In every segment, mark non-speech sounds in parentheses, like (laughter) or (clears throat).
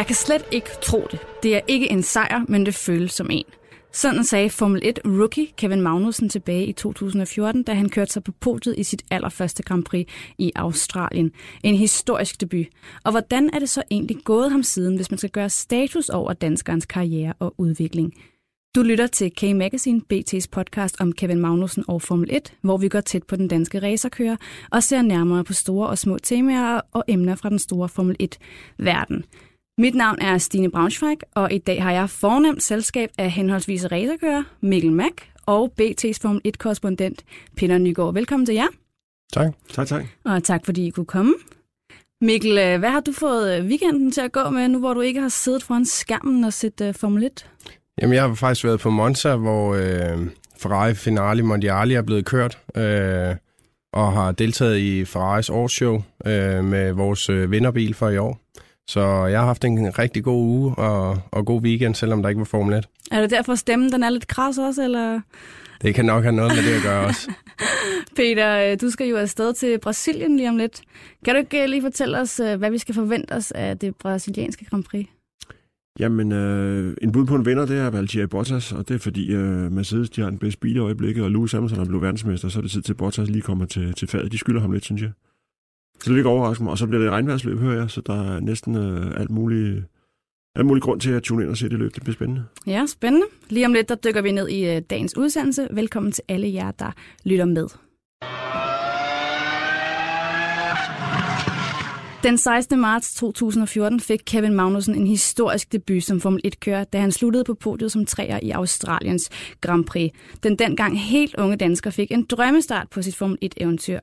Jeg kan slet ikke tro det. Det er ikke en sejr, men det føles som en. Sådan sagde Formel 1 rookie Kevin Magnussen tilbage i 2014, da han kørte sig på podiet i sit allerførste Grand Prix i Australien. En historisk debut. Og hvordan er det så egentlig gået ham siden, hvis man skal gøre status over danskerens karriere og udvikling? Du lytter til K-Magazine, BT's podcast om Kevin Magnussen og Formel 1, hvor vi går tæt på den danske racerkører og ser nærmere på store og små temaer og emner fra den store Formel 1-verden. Mit navn er Stine Braunschweig, og i dag har jeg fornemt selskab af henholdsvis racerkører Mikkel Mack og BT's Formel 1-korrespondent Peter Nygaard. Velkommen til jer. Tak. Tak, tak. Og tak fordi I kunne komme. Mikkel, øh, hvad har du fået øh, weekenden til at gå med, nu hvor du ikke har siddet foran skærmen og set uh, Formel 1? Jamen, jeg har faktisk været på Monza, hvor øh, Ferrari Finale Mondiali er blevet kørt, øh, og har deltaget i Ferraris årsshow øh, med vores øh, vinderbil for i år. Så jeg har haft en rigtig god uge og, og god weekend, selvom der ikke var Formel 1. Er det derfor stemmen den er lidt kras også, eller? Det kan nok have noget med det at gøre også. (laughs) Peter, øh, du skal jo afsted til Brasilien lige om lidt. Kan du ikke øh, lige fortælle os, øh, hvad vi skal forvente os af det brasilianske Grand Prix? Jamen, øh, en bud på en vinder, det er Valtteri Bottas, og det er fordi øh, Mercedes de har den bedste bil i øjeblikket, og Lewis Hamilton er blevet verdensmester, så er det tid til, at Bottas lige kommer til, til fadet. De skylder ham lidt, synes jeg. Så det vil ikke overraske mig. Og så bliver det regnværsløb, hører jeg, så der er næsten øh, alt muligt, alt muligt grund til at tune ind og se det løb. Det bliver spændende. Ja, spændende. Lige om lidt, der dykker vi ned i øh, dagens udsendelse. Velkommen til alle jer, der lytter med. Den 16. marts 2014 fik Kevin Magnussen en historisk debut som Formel 1-kører, da han sluttede på podiet som træer i Australiens Grand Prix. Den dengang helt unge dansker fik en drømmestart på sit Formel 1-eventyr.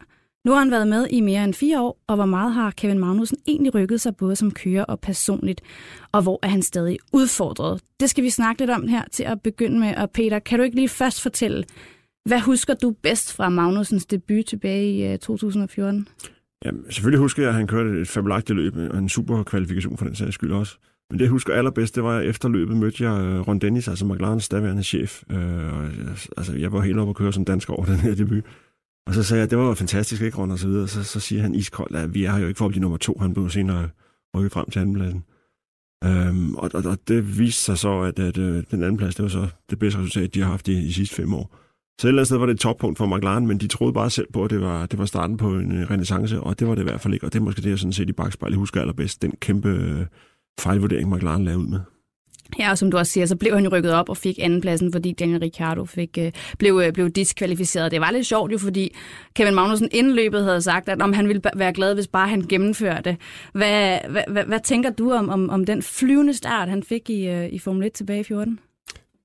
Nu har han været med i mere end fire år, og hvor meget har Kevin Magnussen egentlig rykket sig både som kører og personligt, og hvor er han stadig udfordret? Det skal vi snakke lidt om her til at begynde med, og Peter, kan du ikke lige først fortælle, hvad husker du bedst fra Magnussens debut tilbage i øh, 2014? Jamen, selvfølgelig husker jeg, at han kørte et fabelagtigt løb, og en super kvalifikation for den sags skyld også. Men det, jeg husker allerbedst, det var, at efter løbet mødte jeg øh, Ron Dennis, altså McLaren's daværende chef. Øh, og, altså, jeg var helt oppe at køre som dansker over den her debut. Og så sagde jeg, det var fantastisk, ikke, Ron, og så videre. Så, så siger han iskoldt, at vi er her jo ikke for at blive nummer to. Han blev senere rykket frem til andenpladsen. Øhm, og, og, og, det viste sig så, at, at, at den anden plads, det var så det bedste resultat, de har haft i de sidste fem år. Så et eller andet sted var det et toppunkt for McLaren, men de troede bare selv på, at det var, det var starten på en øh, renaissance, og det var det i hvert fald ikke. Og det er måske det, jeg sådan set i bagspejlet husker allerbedst, den kæmpe øh, fejlvurdering, McLaren lavede ud med. Ja, og som du også siger, så blev han jo rykket op og fik andenpladsen, fordi Daniel Ricciardo fik, øh, blev, øh, blev diskvalificeret. Det var lidt sjovt jo, fordi Kevin Magnussen indløbet havde sagt, at om han ville være glad, hvis bare han gennemførte. Hvad, hvad, hvad, hvad tænker du om, om, om den flyvende start, han fik i, øh, i Formel 1 tilbage i 14?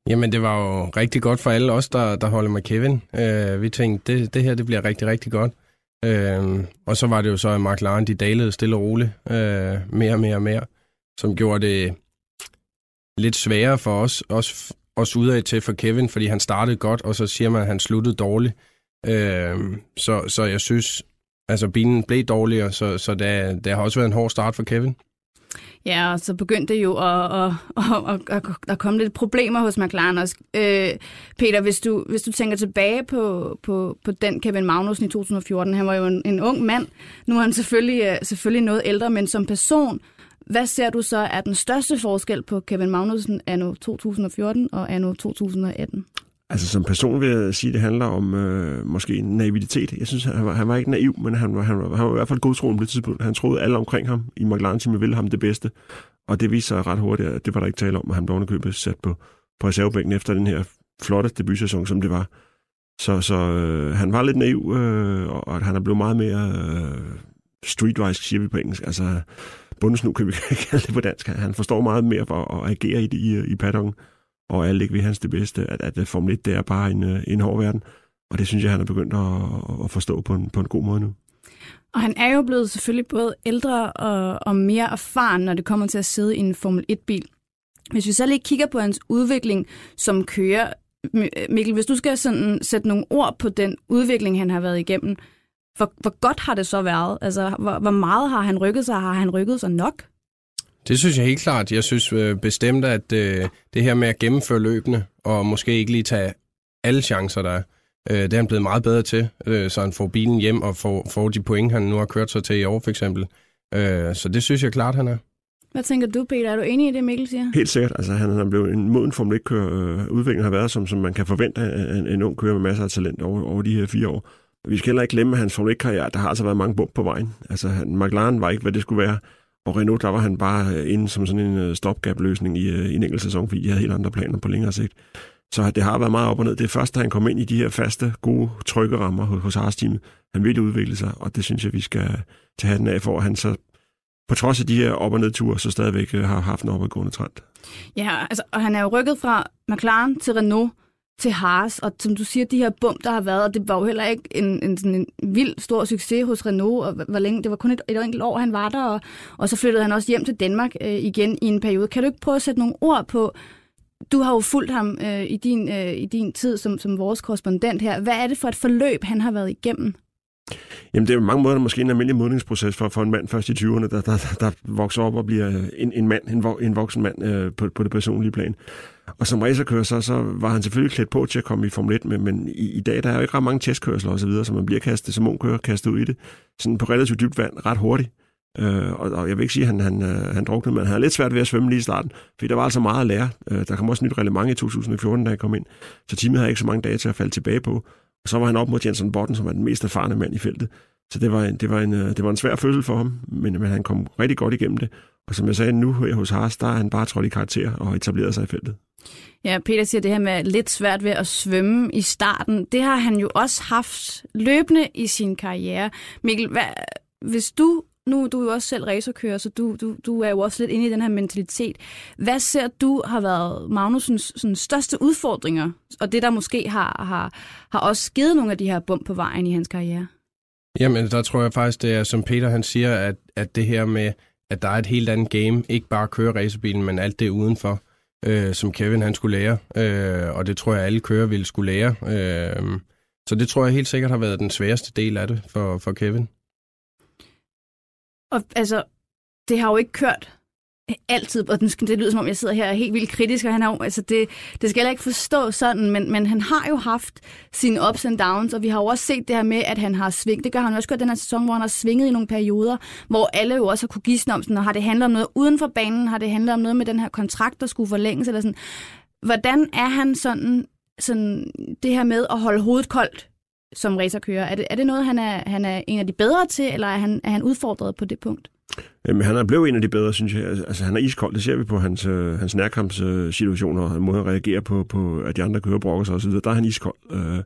Jamen, det var jo rigtig godt for alle os, der, der holder med Kevin. Øh, vi tænkte, det, det her det bliver rigtig, rigtig godt. Øh, og så var det jo så, at McLaren de dalede stille og roligt øh, mere og mere og mere, som gjorde det lidt sværere for os, også, også udad til for Kevin, fordi han startede godt, og så siger man, at han sluttede dårligt. Øh, så, så jeg synes, altså bilen blev dårligere, så, så det, det har også været en hård start for Kevin. Ja, og så begyndte det jo at, at, at, at, at, komme lidt problemer hos McLaren også. Øh, Peter, hvis du, hvis du tænker tilbage på, på, på den Kevin Magnussen i 2014, han var jo en, en ung mand. Nu er han selvfølgelig, øh, selvfølgelig noget ældre, men som person, hvad ser du så er den største forskel på Kevin Magnussen anno 2014 og anno 2018? Altså som person vil jeg sige, at det handler om øh, måske naivitet. Jeg synes, han var, han var ikke naiv, men han var, han var, han var i hvert fald godtroende på det tidspunkt. Han troede alle omkring ham i McLaren-teamet ville ham det bedste. Og det viste sig ret hurtigt, at det var der ikke tale om, at han blev underkøbet sat på, på reservebænken efter den her flotte debutsæson, som det var. Så, så øh, han var lidt naiv, øh, og han er blevet meget mere øh, streetwise, siger vi på engelsk. Altså bundesnu kan vi (laughs) kalde det på dansk. Han forstår meget mere for at agere i, i, i paddocken og alle ligger ved hans det bedste, at, at Formel 1 det er bare en, øh, en hård verden. Og det synes jeg, han er begyndt at, at forstå på en, på en god måde nu. Og han er jo blevet selvfølgelig både ældre og, og mere erfaren, når det kommer til at sidde i en Formel 1-bil. Hvis vi så lige kigger på hans udvikling som kører, Mikkel, hvis du skal sådan sætte nogle ord på den udvikling, han har været igennem, hvor, hvor godt har det så været? Altså, hvor, hvor meget har han rykket sig? Har han rykket sig nok? Det synes jeg helt klart. Jeg synes øh, bestemt, at øh, det her med at gennemføre løbende, og måske ikke lige tage alle chancer, der er, øh, det er han blevet meget bedre til, øh, så han får bilen hjem og får, får de point, han nu har kørt sig til i år for eksempel. Øh, så det synes jeg klart, han er. Hvad tænker du, Peter? Er du enig i det, Mikkel siger? Helt sikkert. Altså, han er blevet en moden Formel 1-kører. Øh, udviklingen har været, som, som man kan forvente en, en ung kører med masser af talent over, over de her fire år. Vi skal heller ikke glemme, hans Formel 1-karriere, der har altså været mange bump på vejen. Altså, han, McLaren var ikke, hvad det skulle være. Og Renault, der var han bare øh, inde som sådan en øh, stopgap-løsning i, øh, i en enkelt sæson, fordi de havde helt andre planer på længere sigt. Så det har været meget op og ned. Det er først, da han kom ind i de her faste, gode trykkerammer hos, hos Haas-teamet, han ville udvikle sig, og det synes jeg, vi skal tage den af, for at han så på trods af de her op- og nedture, så stadigvæk har haft en opadgående trend. Ja, altså, og han er jo rykket fra McLaren til Renault, til Haas, og som du siger, de her bum, der har været, og det var jo heller ikke en, en, sådan en vild stor succes hos Renault, og hvor længe, det var kun et, et enkelt år, han var der, og, og så flyttede han også hjem til Danmark øh, igen i en periode. Kan du ikke prøve at sætte nogle ord på, du har jo fulgt ham øh, i, din, øh, i din tid som, som vores korrespondent her. Hvad er det for et forløb, han har været igennem? Jamen, det er jo mange måder måske en almindelig modningsproces for, for en mand først i 20'erne, der, der, der, vokser op og bliver øh, en, en mand, en, en voksen mand øh, på, på det personlige plan. Og som racerkører, så, så var han selvfølgelig klædt på til at komme i Formel 1, men, men i, i dag der er jo ikke ret mange testkørsler osv., så man bliver kastet som ung kører, kastet ud i det, sådan på relativt dybt vand ret hurtigt. Øh, og, og jeg vil ikke sige, at han, han, øh, han druknede, men han havde lidt svært ved at svømme lige i starten, fordi der var altså meget at lære. Øh, der kom også nyt reglement i 2014, da han kom ind, så teamet havde ikke så mange dage til at falde tilbage på. Og så var han op mod Jensen Botten, som var den mest erfarne mand i feltet. Så det var en, det var en, øh, det var en svær fødsel for ham, men, men han kom rigtig godt igennem det. Og som jeg sagde, nu hos Haas, der er han bare trådt i karakter og etableret sig i feltet. Ja, Peter siger det her med lidt svært ved at svømme i starten. Det har han jo også haft løbende i sin karriere. Mikkel, hvad, hvis du nu du er jo også selv racerkører, så du, du, du er jo også lidt inde i den her mentalitet. Hvad ser du har været Magnusens sådan, største udfordringer, og det der måske har, har, har også givet nogle af de her bump på vejen i hans karriere? Jamen, der tror jeg faktisk, det er, som Peter han siger, at, at det her med, at der er et helt andet game, ikke bare at køre racerbilen, men alt det udenfor, øh, som Kevin han skulle lære, øh, og det tror jeg, alle kører ville skulle lære. Øh, så det tror jeg helt sikkert har været den sværeste del af det for, for Kevin. Og altså, det har jo ikke kørt altid, og det lyder som om, jeg sidder her helt vildt kritisk, og han har altså det, det skal jeg ikke forstå sådan, men, men han har jo haft sine ups and downs, og vi har jo også set det her med, at han har svinget, det gør han også godt den her sæson, hvor han har svinget i nogle perioder, hvor alle jo også har kunne gisne om sådan, og har det handlet om noget uden for banen, har det handlet om noget med den her kontrakt, der skulle forlænges, eller sådan. Hvordan er han sådan, sådan det her med at holde hovedet koldt som racerkører? Er det, er det noget, han er, han er en af de bedre til, eller er han, er han udfordret på det punkt? Jamen, han er blevet en af de bedre, synes jeg. Altså, altså han er iskold, det ser vi på hans, øh, hans nærkampssituationer, og måden at reagere på, på, at de andre kører brokker sig osv. Der er han iskold. Øh,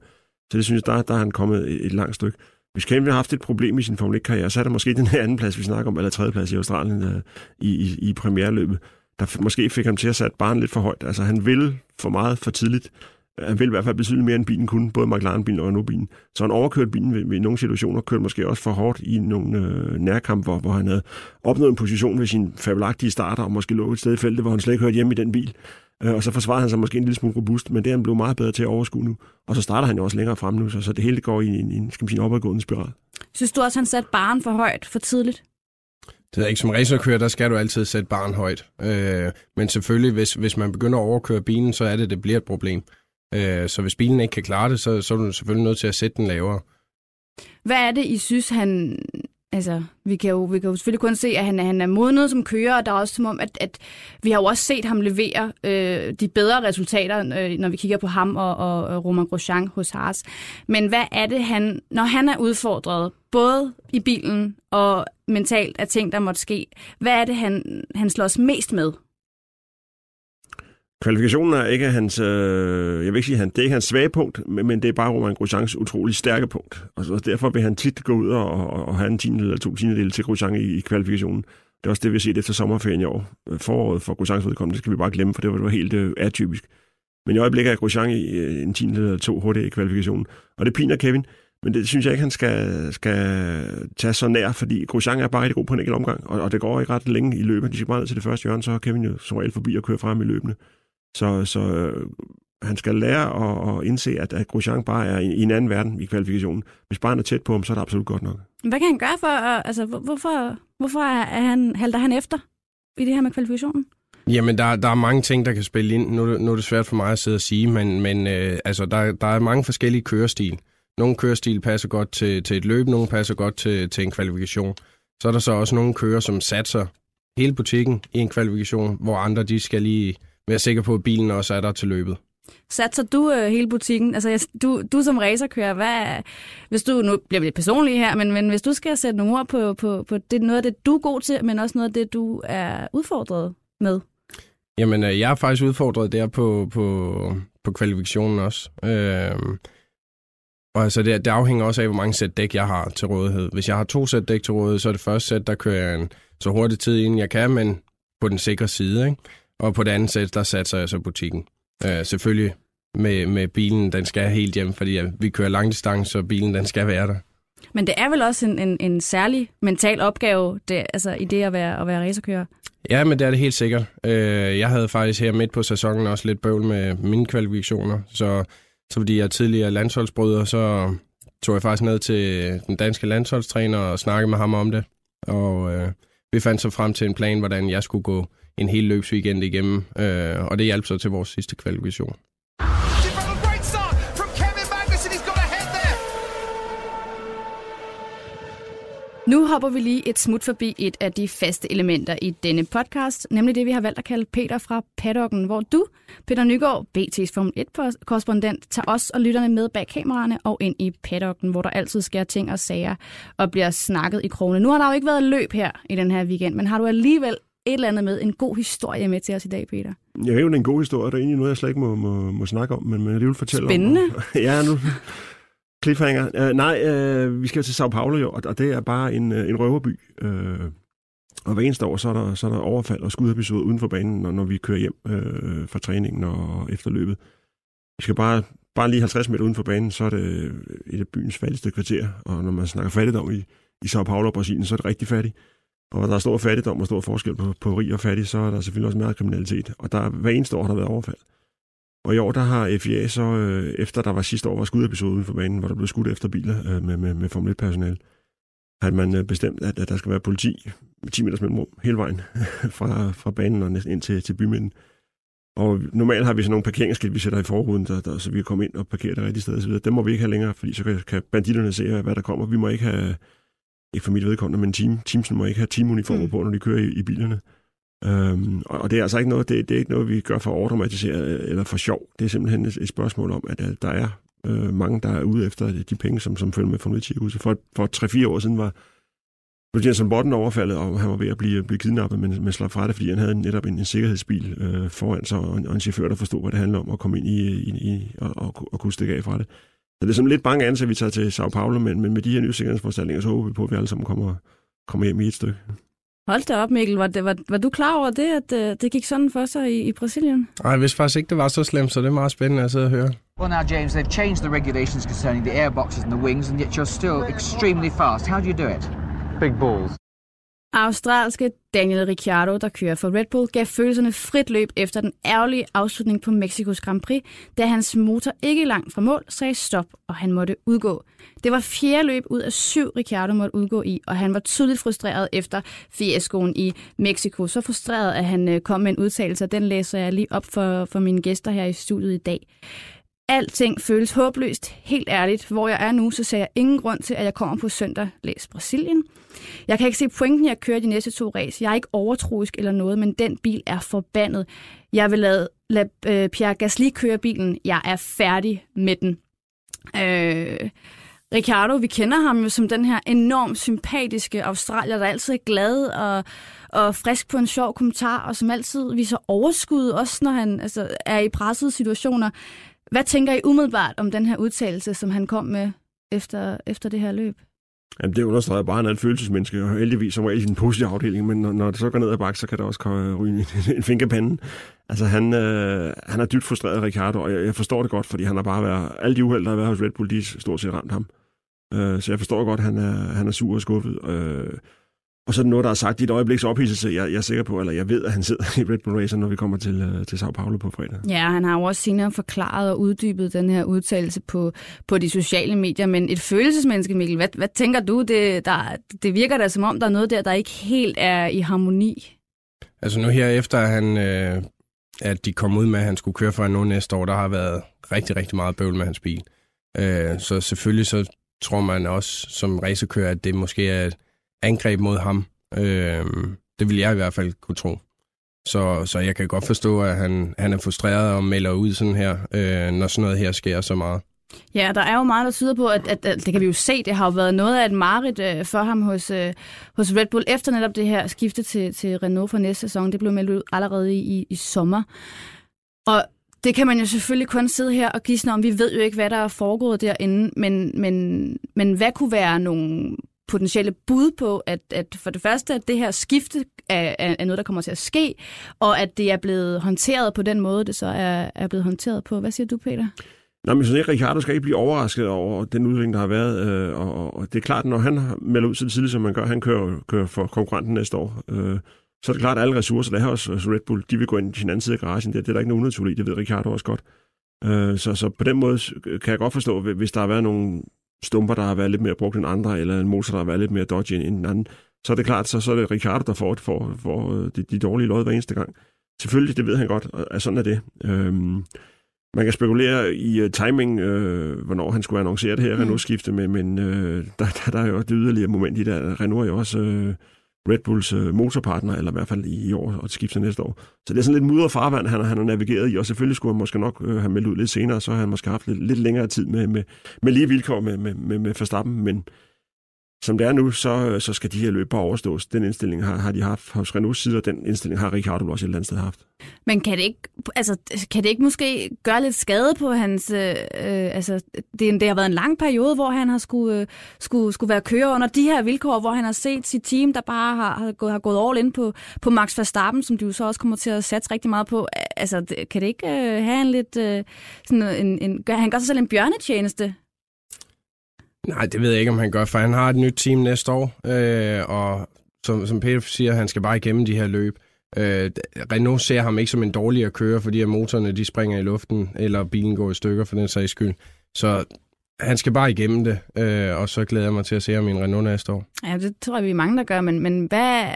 så det synes jeg, der, der er han kommet et, et langt stykke. Hvis Kevin har haft et problem i sin Formel 1-karriere, så er der måske den her anden plads, vi snakker om, eller tredje plads i Australien øh, i, i, i premierløbet, der måske fik ham til at sætte barn lidt for højt. Altså, han vil for meget for tidligt han vil i hvert fald betydeligt mere, end bilen kunne, både McLaren-bilen og Renault-bilen. Så han overkørte bilen ved, ved nogle situationer, kørte måske også for hårdt i nogle øh, nærkamp, hvor, hvor han havde opnået en position ved sin fabelagtige starter, og måske lå et sted i feltet, hvor han slet ikke hørte hjemme i den bil. Øh, og så forsvarede han sig måske en lille smule robust, men det er han blevet meget bedre til at overskue nu. Og så starter han jo også længere frem nu, så, så det hele går i en, en, skal man sige, en opadgående spiral. Synes du også, han satte baren for højt, for tidligt? Det er ikke som racerkører, der skal du altid sætte barn højt. Øh, men selvfølgelig, hvis, hvis man begynder at overkøre bilen, så er det, det bliver et problem. Øh, så hvis bilen ikke kan klare det, så, så er du selvfølgelig nødt til at sætte den lavere. Hvad er det, I synes, han... Altså, vi kan jo, vi kan jo selvfølgelig kun se, at han, han er modnet som kører, og der er også som om, at, at vi har jo også set ham levere øh, de bedre resultater, øh, når vi kigger på ham og, og Roman Grosjean hos Haas. Men hvad er det, han, når han er udfordret, både i bilen og mentalt af ting, der måtte ske, hvad er det, han, han slås mest med? Kvalifikationen er ikke hans, øh, jeg vil ikke sige, han, det er ikke hans svage punkt, men, men det er bare Roman Grosjeans utrolig stærke punkt. Og, så, derfor vil han tit gå ud og, og, og have en tiende eller to tiendedel til Grosjean i, i kvalifikationen. Det er også det, vi har set efter sommerferien i år. Foråret for Grosjeans vedkommende, det skal vi bare glemme, for det var, det var helt øh, atypisk. Men i øjeblikket er Grosjean i øh, en tiendedel eller to hurtigt i kvalifikationen. Og det piner Kevin. Men det synes jeg ikke, han skal, skal tage så nær, fordi Grosjean er bare rigtig god på en enkelt omgang, og, og det går ikke ret længe i løbet. De skal bare ned til det første hjørne, så har Kevin jo som regel forbi og kører frem i løbende. Så, så øh, han skal lære at, at indse, at, at Grosjean bare er i, i en anden verden i kvalifikationen. Hvis bare han er tæt på ham, så er det absolut godt nok. Hvad kan han gøre for, altså, hvorfor, hvorfor er han, halter han efter i det her med kvalifikationen? Jamen, der, der er mange ting, der kan spille ind. Nu, nu er det svært for mig at sidde og sige, men, men øh, altså, der, der er mange forskellige kørestil. Nogle kørestil passer godt til, til et løb, nogle passer godt til, til en kvalifikation. Så er der så også nogle kører, som satser hele butikken i en kvalifikation, hvor andre de skal lige være sikre på, at bilen også er der til løbet. Satser du øh, hele butikken? Altså, du, du som racerkører, hvad, hvis du, nu bliver lidt personlig her, men, men hvis du skal sætte nogle ord på, på, på det, noget af det, du er god til, men også noget af det, du er udfordret med? Jamen, øh, jeg er faktisk udfordret der på, på, på kvalifikationen også. Øh, og altså, det, det afhænger også af, hvor mange sæt dæk jeg har til rådighed. Hvis jeg har to sæt dæk til rådighed, så er det første sæt, der kører jeg en så hurtig tid, inden jeg kan, men på den sikre side. Ikke? Og på det andet sæt, der satser jeg så butikken. Øh, selvfølgelig med, med bilen, den skal helt hjem, fordi ja, vi kører langdistance, så bilen den skal være der. Men det er vel også en, en, en særlig mental opgave, det, altså i det at være, at være racerkører? Ja, men det er det helt sikkert. Øh, jeg havde faktisk her midt på sæsonen også lidt bøvl med mine kvalifikationer, så, så fordi jeg er tidligere landsholdsbryder, så tog jeg faktisk ned til den danske landsholdstræner og snakkede med ham om det. Og øh, vi fandt så frem til en plan, hvordan jeg skulle gå en hel løbsweekend igennem, øh, og det hjalp så til vores sidste kvalifikation. Nu hopper vi lige et smut forbi et af de faste elementer i denne podcast, nemlig det, vi har valgt at kalde Peter fra paddocken, hvor du, Peter Nygaard, BT's Formel 1-korrespondent, tager os og lytterne med bag kameraerne og ind i paddocken, hvor der altid sker ting og sager og bliver snakket i krone. Nu har der jo ikke været løb her i den her weekend, men har du alligevel et eller andet med, en god historie med til os i dag, Peter? Jeg er jo en god historie, der er egentlig noget, jeg slet ikke må, må, må snakke om, men, men det vil fortælle Spændende. om. Spændende. (laughs) ja, nu, Cliffhanger. Uh, nej, uh, vi skal til Sao Paulo jo, og det er bare en, uh, en røverby. Uh, og hver eneste år, så er der, så er der overfald og skudepisode uden for banen, når, når vi kører hjem uh, fra træningen og efter løbet. Vi skal bare, bare lige 50 meter uden for banen, så er det et af byens fattigste kvarter. Og når man snakker fattigdom i, i Sao Paulo og Brasilien, så er det rigtig fattigt. Og når der er stor fattigdom og stor forskel på, på rig og fattig, så er der selvfølgelig også meget kriminalitet. Og der, hver eneste år har der været overfald. Og i år, der har FIA så, øh, efter der var sidste år var skudepisode uden for banen, hvor der blev skudt efter biler øh, med, med, med Formel 1-personale, har man øh, bestemt, at, at der skal være politi med 10 meters mellemrum hele vejen (laughs) fra, fra banen og næsten ind til, til bymidten. Og normalt har vi sådan nogle parkeringsskilt, vi sætter i forruden, der, der, så vi kan komme ind og parkere det rigtige sted osv. Dem må vi ikke have længere, fordi så kan, kan banditterne se, hvad der kommer. Vi må ikke have, ikke for mit vedkommende, men team, teamsen må ikke have teamuniformer mm. på, når de kører i, i bilerne. Øhm, og det er altså ikke noget, det, det er ikke noget, vi gør for at overdramatisere eller for sjov. Det er simpelthen et, et spørgsmål om, at, at der er øh, mange, der er ude efter de penge, som, som følger med Formel 1 For, for 3-4 år siden var som Botten overfaldet, og han var ved at blive, blive kidnappet, men, men slap fra det, fordi han havde netop en, en sikkerhedsbil øh, foran sig, og en, og en chauffør, der forstod, hvad det handler om, at komme ind i, i, i og, og, og kunne stikke af fra det. Så det er sådan lidt bange ansatte, at vi tager til Sao Paulo, men, men med de her nye sikkerhedsforanstaltninger, så håber vi på, at vi alle sammen kommer, kommer hjem i et stykke. Hold da op, Mikkel. Var, det, var, var du klar over det, at uh, det gik sådan for sig i, i Brasilien? Nej, jeg vidste faktisk ikke, det var så slemt, så det er meget spændende at sidde og høre. Well now, James, they've changed the regulations concerning the airboxes and the wings, and yet you're still extremely fast. How do you do it? Big balls. Australske Daniel Ricciardo, der kører for Red Bull, gav følelserne frit løb efter den ærgerlige afslutning på Mexikos Grand Prix, da hans motor ikke langt fra mål sagde stop, og han måtte udgå. Det var fjerde løb ud af syv, Ricciardo måtte udgå i, og han var tydeligt frustreret efter fiaskoen i Mexico. Så frustreret, at han øh, kom med en udtalelse, og den læser jeg lige op for, for mine gæster her i studiet i dag. Alting føles håbløst, helt ærligt. Hvor jeg er nu, så ser jeg ingen grund til, at jeg kommer på søndag. Læs Brasilien. Jeg kan ikke se pointen, jeg kører de næste to race. Jeg er ikke overtroisk eller noget, men den bil er forbandet. Jeg vil lade, lade øh, Pierre Gasly køre bilen. Jeg er færdig med den. Øh, Ricardo, vi kender ham jo som den her enormt sympatiske australier, der altid er glad og, og frisk på en sjov kommentar, og som altid viser overskud, også når han altså, er i pressede situationer. Hvad tænker I umiddelbart om den her udtalelse, som han kom med efter, efter det her løb? Jamen, det understreger bare, at han er en følelsesmenneske, og heldigvis som regel i den positive afdeling, men når, når det så går ned ad bakke, så kan der også komme øh, ryge en, en fingerpande. Altså, han, øh, han er dybt frustreret, Ricardo, og jeg, jeg forstår det godt, fordi han har bare været, alle de uheld, der har været hos Red Bull, de stort set ramt ham. Øh, så jeg forstår godt, at han er, han er sur og skuffet. Øh, og så er det noget, der er sagt i et øjebliks ophidselse, jeg, jeg er sikker på, eller jeg ved, at han sidder i Red Bull Racer, når vi kommer til, øh, til Sao Paulo på fredag. Ja, han har jo også senere forklaret og uddybet den her udtalelse på, på de sociale medier, men et følelsesmenneske, Mikkel, hvad, hvad tænker du? Det, der, det virker da som om, der er noget der, der ikke helt er i harmoni. Altså nu her efter, at, han, øh, at de kom ud med, at han skulle køre for nu næste år, der har været rigtig, rigtig meget bøvl med hans bil. Øh, så selvfølgelig så tror man også som racerkører, at det måske er et angreb mod ham. Øh, det vil jeg i hvert fald kunne tro. Så, så jeg kan godt forstå, at han, han er frustreret og melder ud sådan her, øh, når sådan noget her sker så meget. Ja, der er jo meget, der tyder på, at, at, at det kan vi jo se, det har jo været noget af et mareridt øh, for ham hos, øh, hos Red Bull, efter netop det her skifte til, til Renault for næste sæson. Det blev meldt ud allerede i, i sommer. Og det kan man jo selvfølgelig kun sidde her og gisne om. Vi ved jo ikke, hvad der er foregået derinde, men, men, men hvad kunne være nogle potentielle bud på, at, at for det første, at det her skifte er, er, er noget, der kommer til at ske, og at det er blevet håndteret på den måde, det så er, er blevet håndteret på. Hvad siger du, Peter? Nå, men så ikke, Ricardo skal ikke blive overrasket over den udvikling, der har været. Øh, og, og det er klart, når han melder ud så tidligt, som man gør, han kører, kører for konkurrenten næste år, øh, så er det klart, at alle ressourcer, der har også Red Bull, de vil gå ind i sin anden side af garagen. Det, det er der ikke nogen unaturligt, det ved Ricardo også godt. Øh, så, så på den måde kan jeg godt forstå, hvis der har været nogle stumper, der har været lidt mere brugt end andre, eller en motor, der har været lidt mere dodgy end den anden, så er det klart, så, så er det Ricardo, der får, får, får øh, de, de dårlige lod hver eneste gang. Selvfølgelig, det ved han godt, at sådan er det. Øhm, man kan spekulere i uh, timing, uh, hvornår han skulle annoncere det her mm. Renault-skifte, men, men uh, der, der, der er jo det yderligere moment i det. Renault er jo også uh, Red Bulls øh, motorpartner, eller i hvert fald i år, og skifter næste år. Så det er sådan lidt mudret farvand, han, han har navigeret i, og selvfølgelig skulle han måske nok øh, have meldt ud lidt senere, så har han måske haft lidt, lidt længere tid med, med, med lige vilkår med, med, med, med Verstappen, men som det er nu, så, øh, så skal de her løb bare overstås. Den indstilling har, har de haft hos Renaults side, og den indstilling har Ricardo også et eller andet sted haft. Men kan det ikke, altså, kan det ikke måske gøre lidt skade på hans... Øh, øh altså, det, det har været en lang periode, hvor han har skulle, øh, skulle, skulle være kører under de her vilkår, hvor han har set sit team, der bare har, har, gået, har gået all ind på, på Max Verstappen, som de jo så også kommer til at satse rigtig meget på. Altså, kan det ikke øh, have en lidt... Øh, sådan en, en, han gør sig selv en bjørnetjeneste Nej, det ved jeg ikke, om han gør, for han har et nyt team næste år, øh, og som, som Peter siger, han skal bare igennem de her løb. Øh, Renault ser ham ikke som en dårligere kører, fordi at motorerne de springer i luften, eller bilen går i stykker for den sags skyld. Så han skal bare igennem det, øh, og så glæder jeg mig til at se ham i en Renault næste år. Ja, det tror jeg, vi er mange, der gør, men, men hvad...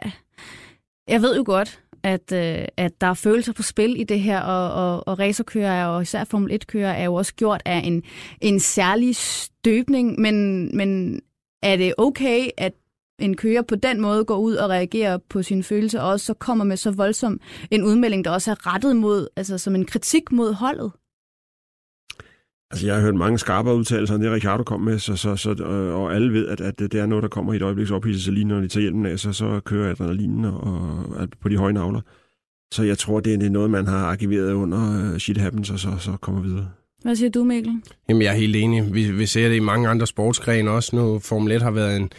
Jeg ved jo godt, at, øh, at der er følelser på spil i det her, og, og, og racerkører og især Formel 1-kører er jo også gjort af en, en særlig støbning, men, men er det okay, at en kører på den måde går ud og reagerer på sine følelser, og også så kommer med så voldsom en udmelding, der også er rettet mod, altså som en kritik mod holdet? Altså, jeg har hørt mange skarpe udtalelser, det Ricardo kom med, så, så, så, og alle ved, at, at det er noget, der kommer i et øjebliks ophidselse lige når de tager hjelmen af, så, så kører adrenalinen og, og, på de høje navler. Så jeg tror, det er noget, man har arkiveret under shit happens, og så, så kommer videre. Hvad siger du, Mikkel? Jamen, jeg er helt enig. Vi, vi ser det i mange andre sportsgrene også. Nu Formel 1 har været en,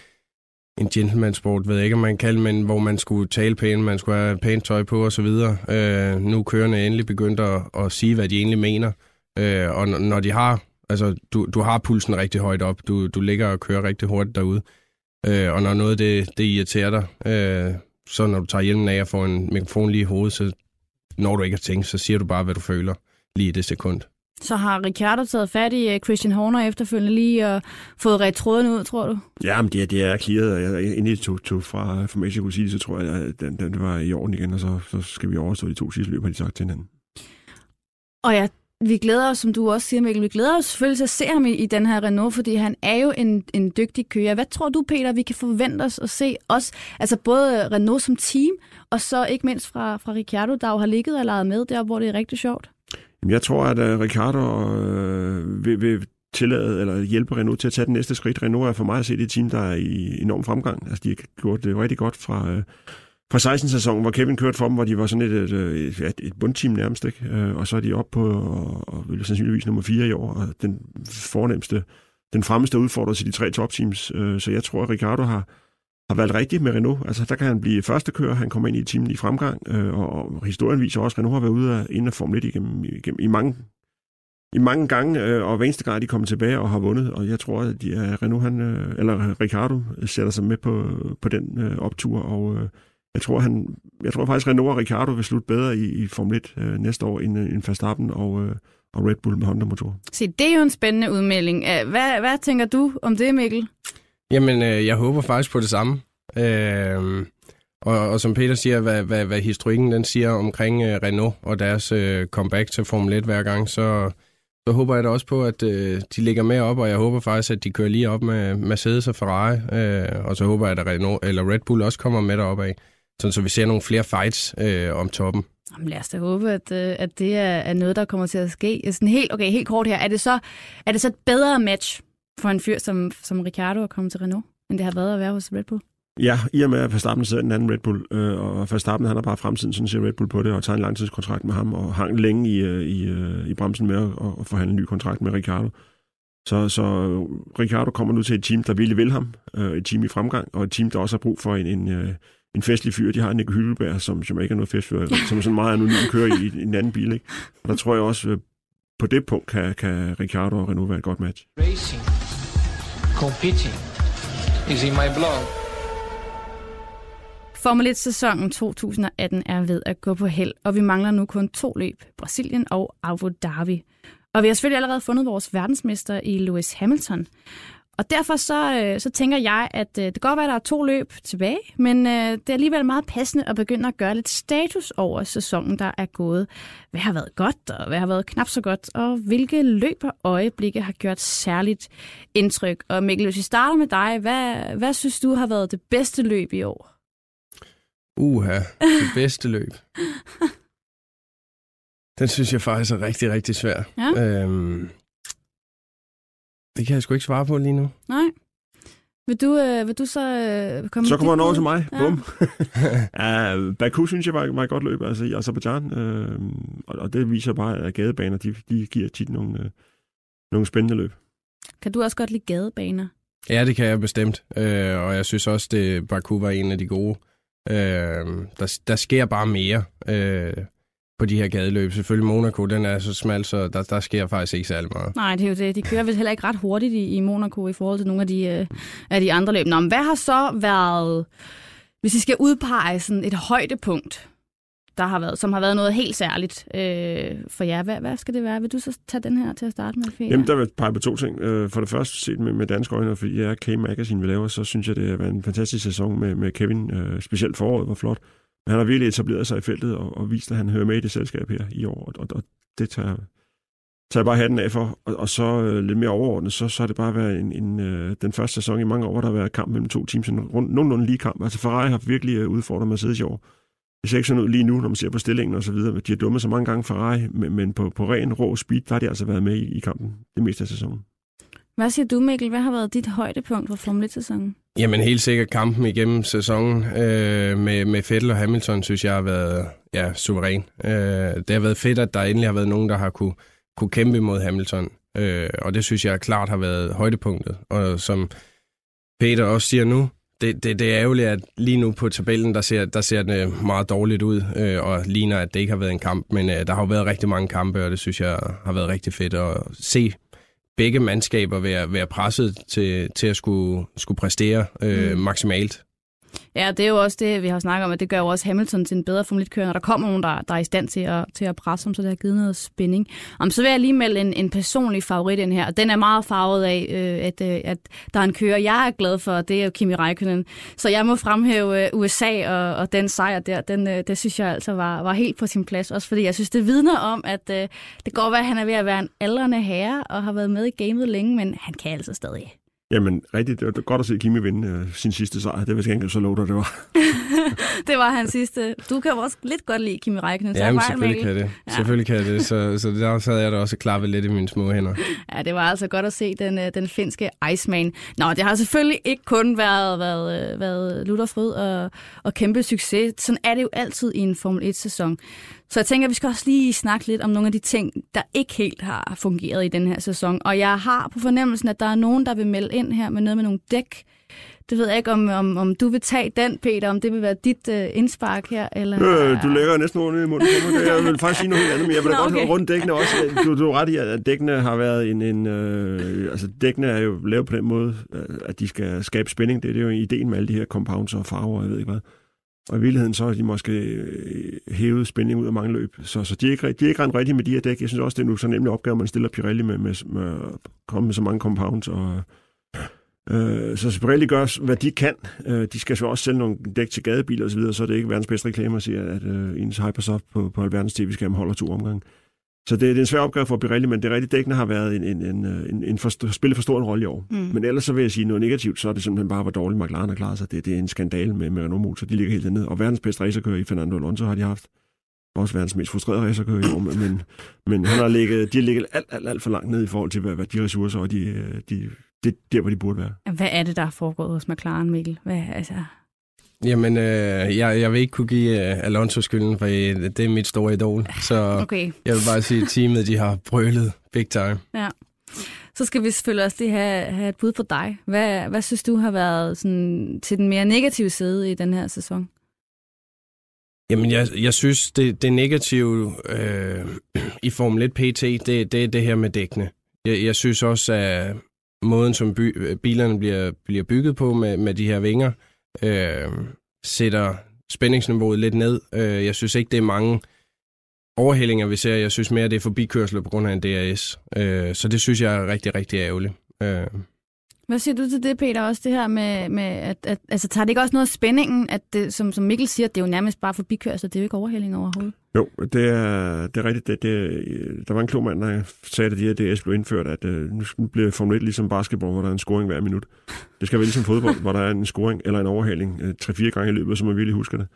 en gentleman-sport, ved jeg ikke, om man kan men hvor man skulle tale pænt, man skulle have pænt tøj på osv. Øh, nu kørende endelig begyndt at, at sige, hvad de egentlig mener. Øh, og når de har, altså du, du har pulsen rigtig højt op, du, du ligger og kører rigtig hurtigt derude, øh, og når noget det, det irriterer dig, øh, så når du tager hjelmen af og får en mikrofon lige i hovedet, så når du ikke har tænkt, så siger du bare, hvad du føler lige i det sekund. Så har Ricardo taget fat i øh, Christian Horner efterfølgende lige og fået ret tråden ud, tror du? Ja, men det, det er clearet. Inden de tog, tog fra, fra Mexico City, så tror jeg, at den, den var i orden igen, og så, så skal vi overstå de to sidste løb, har de sagt til hinanden. Og jeg vi glæder os, som du også siger, Mikkel, vi glæder os selvfølgelig til at se ham i, i den her Renault, fordi han er jo en, en dygtig kører. Hvad tror du, Peter, vi kan forvente os at se os, altså både Renault som team, og så ikke mindst fra, fra Ricciardo, der jo har ligget og leget med der, hvor det er rigtig sjovt? Jeg tror, at uh, Ricciardo øh, vil, vil tillade eller hjælpe Renault til at tage den næste skridt. Renault er for mig at se det team, der er i enorm fremgang. Altså, de har gjort det rigtig godt fra, Øh, fra 16-sæsonen, hvor Kevin kørte for dem, hvor de var sådan et, et, et, et bundteam nærmest, ikke? Øh, og så er de op på, og, og vil sandsynligvis nummer 4 i år, og den fornemmeste, den fremmeste udfordrer til de tre topteams. Øh, så jeg tror, at Ricardo har, har valgt rigtigt med Renault. Altså, der kan han blive første kører, han kommer ind i timen i fremgang, øh, og, og historien viser også, at Renault har været ude af, inden af Formel 1 igennem, igennem, i mange i mange gange, og hver eneste gang de kommer tilbage og har vundet, og jeg tror, at de er, Renault, han, eller Ricardo sætter sig med på, på den optur, og øh, jeg tror, han, jeg tror faktisk, Renault og Ricardo vil slutte bedre i, i Formel 1 øh, næste år end, end Verstappen og, øh, og Red Bull med Honda-motor. Se, det er jo en spændende udmelding. Hvad, hvad tænker du om det, Mikkel? Jamen, øh, jeg håber faktisk på det samme. Øh, og, og som Peter siger, hvad, hvad, hvad historikken den siger omkring øh, Renault og deres øh, comeback til Formel 1 hver gang, så, så håber jeg da også på, at øh, de ligger med op, og jeg håber faktisk, at de kører lige op med Mercedes og Ferrari, øh, og så håber jeg, at Renault, eller Red Bull også kommer med derop af, sådan, så vi ser nogle flere fights øh, om toppen. Jamen, lad os da håbe, at, øh, at det er, er noget, der kommer til at ske. Sådan helt, okay, helt kort her. Er det, så, er det så et bedre match for en fyr som, som Ricardo at komme til Renault, end det har været at være hos Red Bull? Ja, i og med at Verstappen sidder den anden Red Bull, øh, og Verstappen han har bare fremtiden, sådan ser Red Bull på det, og tager en langtidskontrakt med ham, og hang længe i, øh, i, øh, i bremsen med at, at forhandle en ny kontrakt med Ricardo. Så, så Ricardo kommer nu til et team, der virkelig vil ham, øh, et team i fremgang, og et team, der også har brug for en, en, øh, en festlig fyr. De har Nick Hylleberg, som, som ikke er noget festfyr, som er sådan meget anonym kører i, i en anden bil. Ikke? Og der tror jeg også, øh, på det punkt kan, kan Ricardo og Renault være et godt match. Racing, competing is in my blood. Formel 1-sæsonen 2018 er ved at gå på held, og vi mangler nu kun to løb, Brasilien og Abu Dhabi. Og vi har selvfølgelig allerede fundet vores verdensmester i Lewis Hamilton. Og derfor så, øh, så tænker jeg, at øh, det kan godt være, at der er to løb tilbage, men øh, det er alligevel meget passende at begynde at gøre lidt status over sæsonen, der er gået. Hvad har været godt, og hvad har været knap så godt, og hvilke løb og øjeblikke har gjort særligt indtryk. Og Mikkel, hvis vi starter med dig, hvad, hvad synes du har været det bedste løb i år? Uha, det bedste løb. (laughs) Den synes jeg faktisk er rigtig, rigtig svær. Ja. Øhm, det kan jeg sgu ikke svare på lige nu. Nej. Vil du, øh, vil du så øh, komme Så kommer han over til mig. Ja. Bum. (laughs) ja, Baku synes jeg var, et godt løb, altså i Azerbaijan. Øh, og, og det viser bare, at gadebaner, de, de giver tit nogle, øh, nogle spændende løb. Kan du også godt lide gadebaner? Ja, det kan jeg bestemt. Øh, og jeg synes også, det Baku var en af de gode. Øh, der, der sker bare mere øh, på de her gadeløb. Selvfølgelig Monaco, den er så smal, så der, der sker faktisk ikke særlig meget. Nej, det er jo det. De kører vel heller ikke ret hurtigt i, i Monaco i forhold til nogle af de, øh, af de andre løb. Nå, men hvad har så været, hvis I skal udpege sådan et højdepunkt, der har været, som har været noget helt særligt øh, for jer, hvad, hvad skal det være? Vil du så tage den her til at starte med, Peter? Jamen, der vil jeg pege på to ting. Øh, For det første, set med, med danske øjne, fordi jeg er K-Magazine, vi laver, så synes jeg, det har været en fantastisk sæson med, med Kevin. Øh, Specielt foråret var flot. Men han har virkelig etableret sig i feltet og, og vist, at han hører med i det selskab her i år. Og, og, det tager, tager jeg bare hatten af for. Og, og så øh, lidt mere overordnet, så, så har det bare været en, en, øh, den første sæson i mange år, hvor der har været kamp mellem to teams. En rund, nogenlunde lige kamp. Altså Ferrari har virkelig øh, udfordret Mercedes i år. Det ser ikke sådan ud lige nu, når man ser på stillingen og så videre. De har dummet så mange gange Ferrari, men, men på, på ren rå speed, der har de altså været med i, i kampen det meste af sæsonen. Hvad siger du, Mikkel? Hvad har været dit højdepunkt for Formel 1-sæsonen? Jamen helt sikkert kampen igennem sæsonen øh, med, med Fettel og Hamilton, synes jeg har været ja, suveræn. Øh, det har været fedt, at der endelig har været nogen, der har kunne, kunne kæmpe mod Hamilton. Øh, og det synes jeg klart har været højdepunktet. Og som Peter også siger nu, det, det, det er ærgerligt, at lige nu på tabellen, der ser, der ser det meget dårligt ud, øh, og ligner, at det ikke har været en kamp. Men øh, der har jo været rigtig mange kampe, og det synes jeg har været rigtig fedt at se begge mandskaber være, være presset til, til at skulle, skulle præstere øh, Mm. maksimalt. Ja, det er jo også det, vi har snakket om, at det gør jo også Hamilton til en bedre Formel 1-kører, når der kommer nogen, der, der er i stand til at, til at presse ham, så det har givet noget spænding. Om så vil jeg lige melde en, en personlig favorit ind her, og den er meget farvet af, øh, at, øh, at der er en kører, jeg er glad for, og det er jo Kimi Räikkönen. Så jeg må fremhæve øh, USA og, og den sejr der, den, øh, det synes jeg altså var, var helt på sin plads, også fordi jeg synes, det vidner om, at øh, det går, at han er ved at være en aldrende herre, og har været med i gamet længe, men han kan altså stadig. Jamen, rigtigt. Det var godt at se Kimi vinde øh, sin sidste sejr. Det var ikke så lov, det var. (laughs) det var hans sidste. Du kan jo også lidt godt lide Kimi Räikkönen. så Jamen, fejl, selvfølgelig kan jeg det. Ja. Ja. Selvfølgelig kan jeg det. Så, så der sad jeg da også klappet lidt i mine små hænder. Ja, det var altså godt at se den, øh, den finske Iceman. Nå, det har selvfølgelig ikke kun været, været, øh, været lutterfryd og, og kæmpe succes. Sådan er det jo altid i en Formel 1-sæson. Så jeg tænker, at vi skal også lige snakke lidt om nogle af de ting, der ikke helt har fungeret i den her sæson. Og jeg har på fornemmelsen, at der er nogen, der vil melde ind her med noget med nogle dæk, Det ved jeg ikke, om, om, om du vil tage den, Peter, om det vil være dit uh, indspark her, eller... Øh, du lægger næsten ordentligt i munden på mig. Jeg vil faktisk sige noget helt andet, men jeg vil da Nå, godt okay. rundt dækkene også. Du, du er ret i, at dækkene har været en... en øh, altså, dækkene er jo lavet på den måde, øh, at de skal skabe spænding. Det, er- det er jo ideen med alle de her compounds og farver, jeg ved ikke hvad. Og i virkeligheden så har de måske øh, hævet spænding ud af mange løb. Så, så de, er ikke, de er ikke rent rigtige med de her dæk. Jeg synes også, det er nu så nemlig opgave, man stiller Pirelli med, med, med at komme med så mange compounds. Og, øh, så Pirelli gør, hvad de kan. Øh, de skal så også sælge nogle dæk til gadebiler osv., så, videre, så er det ikke verdens bedste reklame at sige, at øh, ens Hypersoft på, på alverdens tv-skærm holder to omgange. Så det, det er en svær opgave for Pirelli, men det er rigtigt, dækkene har været en, en, en, en, en for, spillet for stor en rolle i år. Mm. Men ellers så vil jeg sige noget negativt, så er det simpelthen bare, hvor dårligt McLaren har klaret sig. Det, det er en skandale med, med Renault Motor. De ligger helt dernede. Og verdens bedste racerkører i Fernando Alonso har de haft. Også verdens mest frustrerede racerkører i år. Men, men, han har ligget, de har ligget alt, alt, alt for langt ned i forhold til, hvad, hvad de ressourcer og de, øh, de, det, der, hvor de burde være. Hvad er det, der er foregået hos McLaren, Mikkel? Hvad, altså... Jamen, øh, jeg, jeg vil ikke kunne give øh, Alonso skylden, for øh, det er mit store idol. Så Okay, jeg vil bare sige, at teamet de har brølet big time. så skal vi selvfølgelig også lige have, have et bud på dig. Hvad, hvad synes du har været sådan, til den mere negative side i den her sæson? Jamen, jeg, jeg synes, det, det negative øh, (clears throat) i Formel 1 PT, det, det er det her med dækkene. Jeg, jeg synes også, at måden, som by, bilerne bliver, bliver bygget på med, med de her vinger, øh, øh, sætter spændingsniveauet lidt ned. Øh, jeg synes ikke, det er mange overhældinger, vi ser. Jeg synes mere, det er forbikørsler på grund af en DRS. Øh, så det synes jeg er rigtig, rigtig ærgerligt. Øh, hvad siger du til det, Peter? Også det her med, med at, at altså, tager det ikke også noget af spændingen, at det, som, som Mikkel siger, det er jo nærmest bare forbikørsel, det er jo ikke overhælling overhovedet. Jo, det er, det er rigtigt. Det, det, der var en klog mand, der sagde, at det her DS blev indført, at øh, nu bliver Formel 1 ligesom basketball, hvor der er en scoring hver minut. Det skal være ligesom fodbold, hvor der er en scoring eller en overhaling øh, 3-4 gange i løbet, så man virkelig husker det.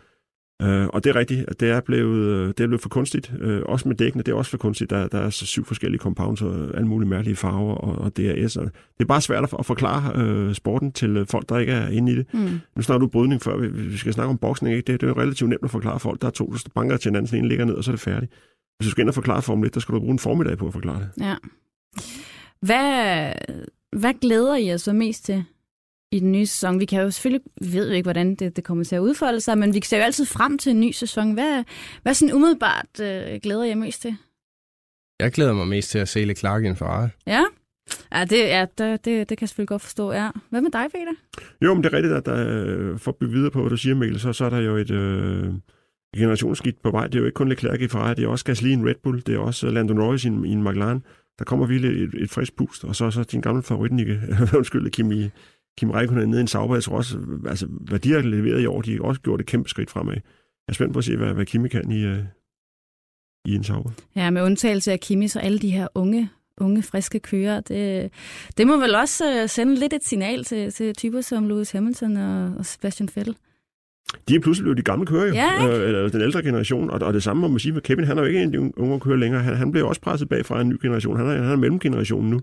Øh, og det er rigtigt, at det er blevet, øh, det er blevet for kunstigt. Øh, også med dækkene, det er også for kunstigt. Der, der er så syv forskellige compounds og alle mulige mærkelige farver og, og DRS. Og det er bare svært at, forklare øh, sporten til øh, folk, der ikke er inde i det. Mm. Nu snakker du brydning før, vi, vi skal snakke om boksning, ikke? Det, det er jo relativt nemt at forklare folk. Der er to, der banker til hinanden, ene ligger ned, og så er det færdigt. Hvis du skal ind og forklare Formel 1, der skal du bruge en formiddag på at forklare det. Ja. Hvad, hvad glæder I jer så mest til i den nye sæson? Vi kan jo selvfølgelig, vi ved jo ikke, hvordan det, det kommer til at udfolde sig, men vi ser jo altid frem til en ny sæson. Hvad, hvad sådan umiddelbart øh, glæder I jer mest til? jeg glæder mig mest til at se Leclerc i en Ferrari. Ja? Ja, det, ja det, det, det kan jeg selvfølgelig godt forstå, ja. Hvad med dig, Peter? Jo, men det er rigtigt, at der, øh, for at bygge videre på, hvad du siger, Mikkel, så, så er der jo et øh, generationsskift på vej. Det er jo ikke kun Leclerc i Ferrari, det er også Gasly i en Red Bull, det er også Lando Norris i en, i en McLaren. Der kommer virkelig et, et frisk pust, og så, så din gamle favorit, Nikke, (laughs) undskyld, Kimi, Kim Räikkönen nede i en Sauber, jeg tror også, altså, hvad de har leveret i år, de har også gjort et kæmpe skridt fremad. Jeg er spændt på at se, hvad, hvad Kimi kan i, øh, i en Sauber. Ja, med undtagelse af Kimi, så alle de her unge, unge friske kører, det, det må vel også øh, sende lidt et signal til, til typer som Lewis Hamilton og, og Sebastian Vettel. De er pludselig blevet de gamle kører jo, Ja, øh, eller den ældre generation, og, og det samme må man sige med Kevin, han er jo ikke en af de unge kører længere, han, han bliver også presset bag fra en ny generation, han er, han er mellemgenerationen nu,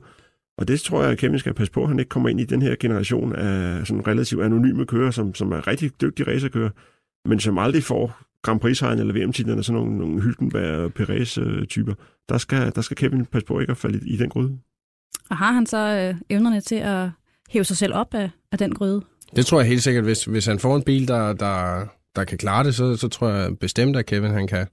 og det tror jeg, at Kevin skal passe på, at han ikke kommer ind i den her generation af sådan relativt anonyme kører, som, som er rigtig dygtige racerkører, men som aldrig får Grand Prix-sejren eller VM-titlerne, sådan nogle, nogle Hylkenberg og Perez-typer. Der skal, der skal Kevin passe på ikke at falde i, i den gryde. Og har han så øh, evnerne til at hæve sig selv op af, af den gryde? Det tror jeg helt sikkert, hvis, hvis han får en bil, der, der, der kan klare det, så, så tror jeg bestemt, at Kevin han kan.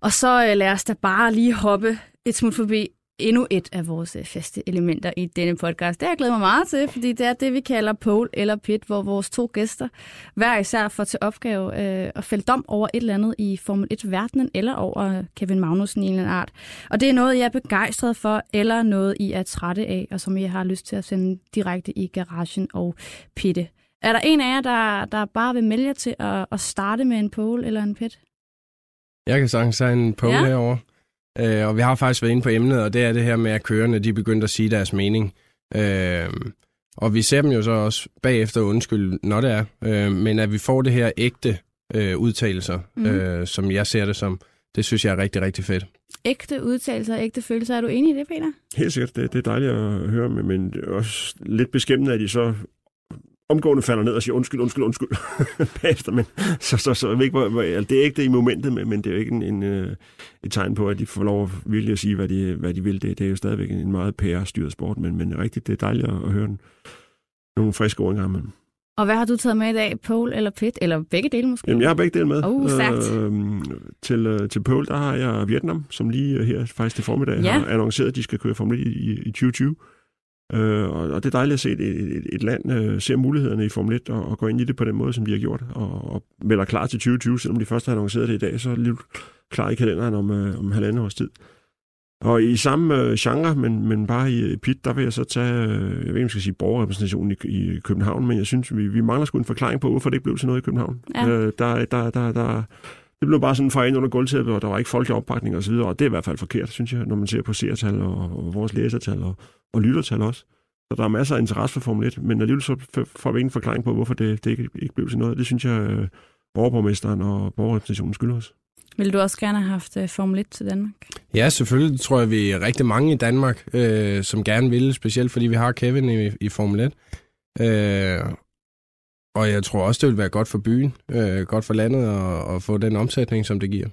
Og så øh, lad os da bare lige hoppe et smut forbi endnu et af vores øh, faste elementer i denne podcast. Det har jeg glædet mig meget til, fordi det er det, vi kalder pole eller pit, hvor vores to gæster hver især får til opgave øh, at fælde dom over et eller andet i Formel 1-verdenen, eller over Kevin Magnussen i en eller anden art. Og det er noget, jeg er begejstret for, eller noget, I er trætte af, og som I har lyst til at sende direkte i garagen og pitte. Er der en af jer, der, der bare vil melde jer til at, at starte med en pole eller en pit? Jeg kan sagtens have en pole ja. herovre. Øh, og vi har faktisk været inde på emnet, og det er det her med, at kørerne de er begyndt at sige deres mening. Øh, og vi ser dem jo så også bagefter undskylde, når det er. Øh, men at vi får det her ægte øh, udtalelser, mm. øh, som jeg ser det som, det synes jeg er rigtig, rigtig fedt. Ægte udtalelser, ægte følelser. Er du enig i det, Peter? Helt sikkert, det, det er dejligt at høre, men, er også lidt beskæmmende, at de så omgående falder ned og siger undskyld, undskyld, undskyld (laughs) bagefter. Men, så, så, så jeg ved ikke, hvor, hvor, altså, det er ikke det i momentet, men, men det er jo ikke en, en, øh, et tegn på, at de får lov at virkelig at sige, hvad de, hvad de vil. Det, det er jo stadigvæk en meget PR-styret sport, men, men rigtigt, det er dejligt at, høre den. nogle friske ord engang imellem. Og hvad har du taget med i dag? Pole eller pit? Eller begge dele måske? Jamen, jeg har begge dele med. Oh. Øhm, til, øh, til Pole, der har jeg Vietnam, som lige øh, her faktisk til formiddag Ja. har annonceret, at de skal køre Formel 1 i, i 2020. Øh, og, det er dejligt at se, at et, et, et land øh, ser mulighederne i Formel 1 og, og går ind i det på den måde, som de har gjort, og, og melder klar til 2020, selvom de først har annonceret det i dag, så er det lige klar i kalenderen om, øh, om halvandet års tid. Og i samme øh, genre, men, men bare i pit, der vil jeg så tage, øh, jeg ved ikke, om jeg skal sige borgerrepræsentationen i, i København, men jeg synes, vi, vi mangler sgu en forklaring på, hvorfor det ikke blev til noget i København. Ja. Øh, der, der, der, der, det blev bare sådan for ind under gulvtæppet, og der var ikke folkelig opbakning og så videre, og det er i hvert fald forkert, synes jeg, når man ser på seertal og, og vores læsertal og, og lyttertal også. Så der er masser af interesse for Formel 1, men alligevel så får vi ingen forklaring på, hvorfor det, det ikke, ikke blev til noget. Det synes jeg, øh, overborgmesteren og borgerrepræsentationen skylder os. Vil du også gerne have haft uh, Formel 1 til Danmark? Ja, selvfølgelig tror jeg, vi er rigtig mange i Danmark, øh, som gerne vil, specielt fordi vi har Kevin i, i Formel 1. Øh, og jeg tror også, det vil være godt for byen, øh, godt for landet at, at få den omsætning, som det giver.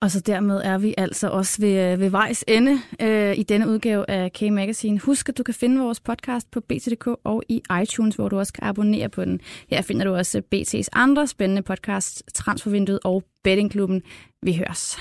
Og så dermed er vi altså også ved, øh, ved vejs ende øh, i denne udgave af K-Magazine. Husk, at du kan finde vores podcast på bt.dk og i iTunes, hvor du også kan abonnere på den. Her finder du også BT's andre spændende podcasts, Transfervinduet og Bettingklubben. Vi høres.